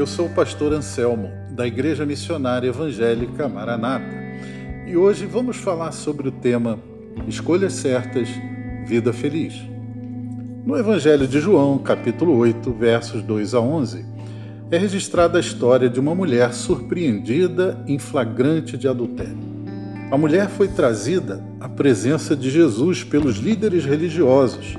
Eu sou o pastor Anselmo, da Igreja Missionária Evangélica Maranata, e hoje vamos falar sobre o tema Escolhas Certas, Vida Feliz. No Evangelho de João, capítulo 8, versos 2 a 11, é registrada a história de uma mulher surpreendida em flagrante de adultério. A mulher foi trazida à presença de Jesus pelos líderes religiosos,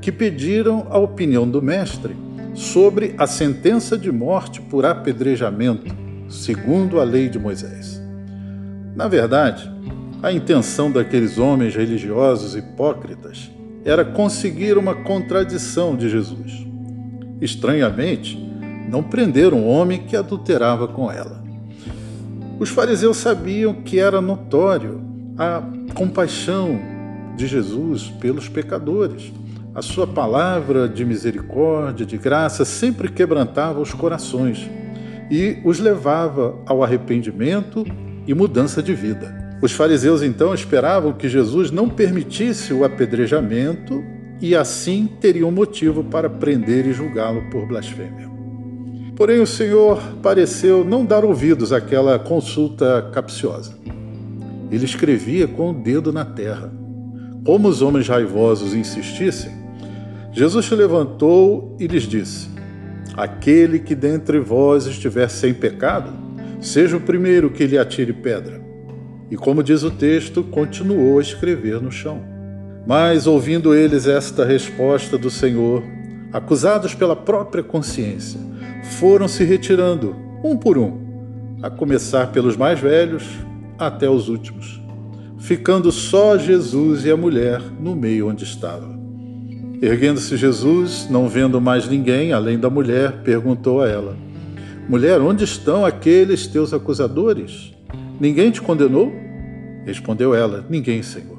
que pediram a opinião do Mestre sobre a sentença de morte por apedrejamento, segundo a lei de Moisés. Na verdade, a intenção daqueles homens religiosos hipócritas era conseguir uma contradição de Jesus. Estranhamente, não prenderam um homem que adulterava com ela. Os fariseus sabiam que era notório a compaixão de Jesus pelos pecadores a sua palavra de misericórdia, de graça, sempre quebrantava os corações e os levava ao arrependimento e mudança de vida. Os fariseus então esperavam que Jesus não permitisse o apedrejamento e assim teriam motivo para prender e julgá-lo por blasfêmia. Porém, o Senhor pareceu não dar ouvidos àquela consulta capciosa. Ele escrevia com o dedo na terra. Como os homens raivosos insistissem, Jesus se levantou e lhes disse: Aquele que dentre vós estiver sem pecado, seja o primeiro que lhe atire pedra. E como diz o texto, continuou a escrever no chão. Mas, ouvindo eles esta resposta do Senhor, acusados pela própria consciência, foram se retirando, um por um, a começar pelos mais velhos até os últimos, ficando só Jesus e a mulher no meio onde estava. Erguendo-se Jesus, não vendo mais ninguém além da mulher, perguntou a ela: Mulher, onde estão aqueles teus acusadores? Ninguém te condenou? Respondeu ela: Ninguém, Senhor.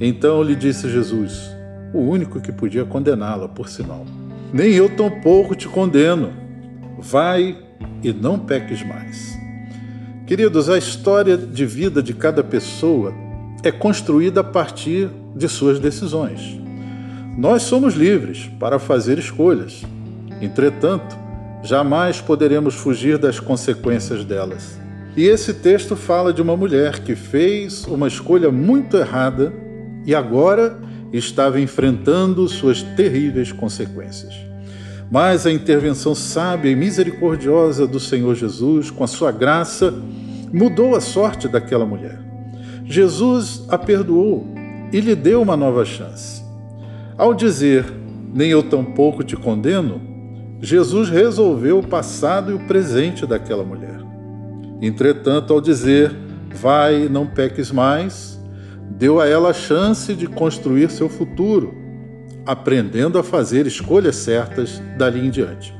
Então lhe disse Jesus, o único que podia condená-la, por sinal: Nem eu tampouco te condeno. Vai e não peques mais. Queridos, a história de vida de cada pessoa é construída a partir de suas decisões. Nós somos livres para fazer escolhas. Entretanto, jamais poderemos fugir das consequências delas. E esse texto fala de uma mulher que fez uma escolha muito errada e agora estava enfrentando suas terríveis consequências. Mas a intervenção sábia e misericordiosa do Senhor Jesus, com a sua graça, mudou a sorte daquela mulher. Jesus a perdoou e lhe deu uma nova chance. Ao dizer, nem eu tampouco te condeno, Jesus resolveu o passado e o presente daquela mulher. Entretanto, ao dizer, vai, não peques mais, deu a ela a chance de construir seu futuro, aprendendo a fazer escolhas certas dali em diante.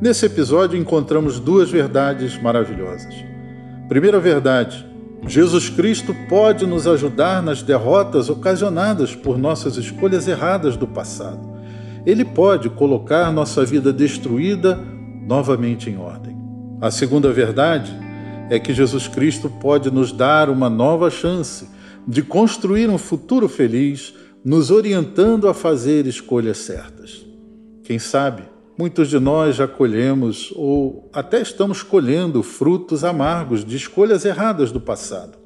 Nesse episódio encontramos duas verdades maravilhosas. Primeira verdade, Jesus Cristo pode nos ajudar nas derrotas ocasionadas por nossas escolhas erradas do passado. Ele pode colocar nossa vida destruída novamente em ordem. A segunda verdade é que Jesus Cristo pode nos dar uma nova chance de construir um futuro feliz, nos orientando a fazer escolhas certas. Quem sabe, muitos de nós já colhemos ou até estamos colhendo frutos amargos de escolhas erradas do passado.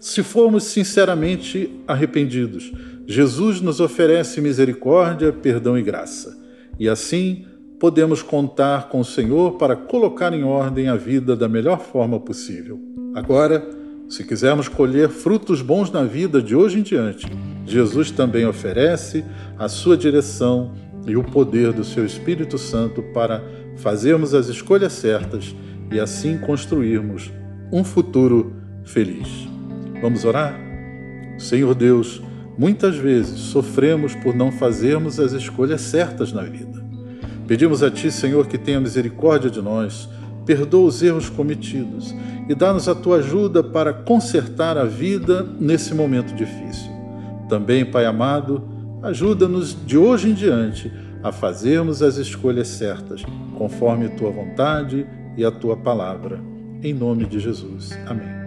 Se formos sinceramente arrependidos, Jesus nos oferece misericórdia, perdão e graça. E assim podemos contar com o Senhor para colocar em ordem a vida da melhor forma possível. Agora, se quisermos colher frutos bons na vida de hoje em diante, Jesus também oferece a sua direção e o poder do seu Espírito Santo para fazermos as escolhas certas e assim construirmos um futuro feliz. Vamos orar? Senhor Deus, muitas vezes sofremos por não fazermos as escolhas certas na vida. Pedimos a Ti, Senhor, que tenha misericórdia de nós, perdoa os erros cometidos e dá-nos a Tua ajuda para consertar a vida nesse momento difícil. Também, Pai amado, ajuda-nos de hoje em diante a fazermos as escolhas certas, conforme Tua vontade e a Tua palavra. Em nome de Jesus. Amém.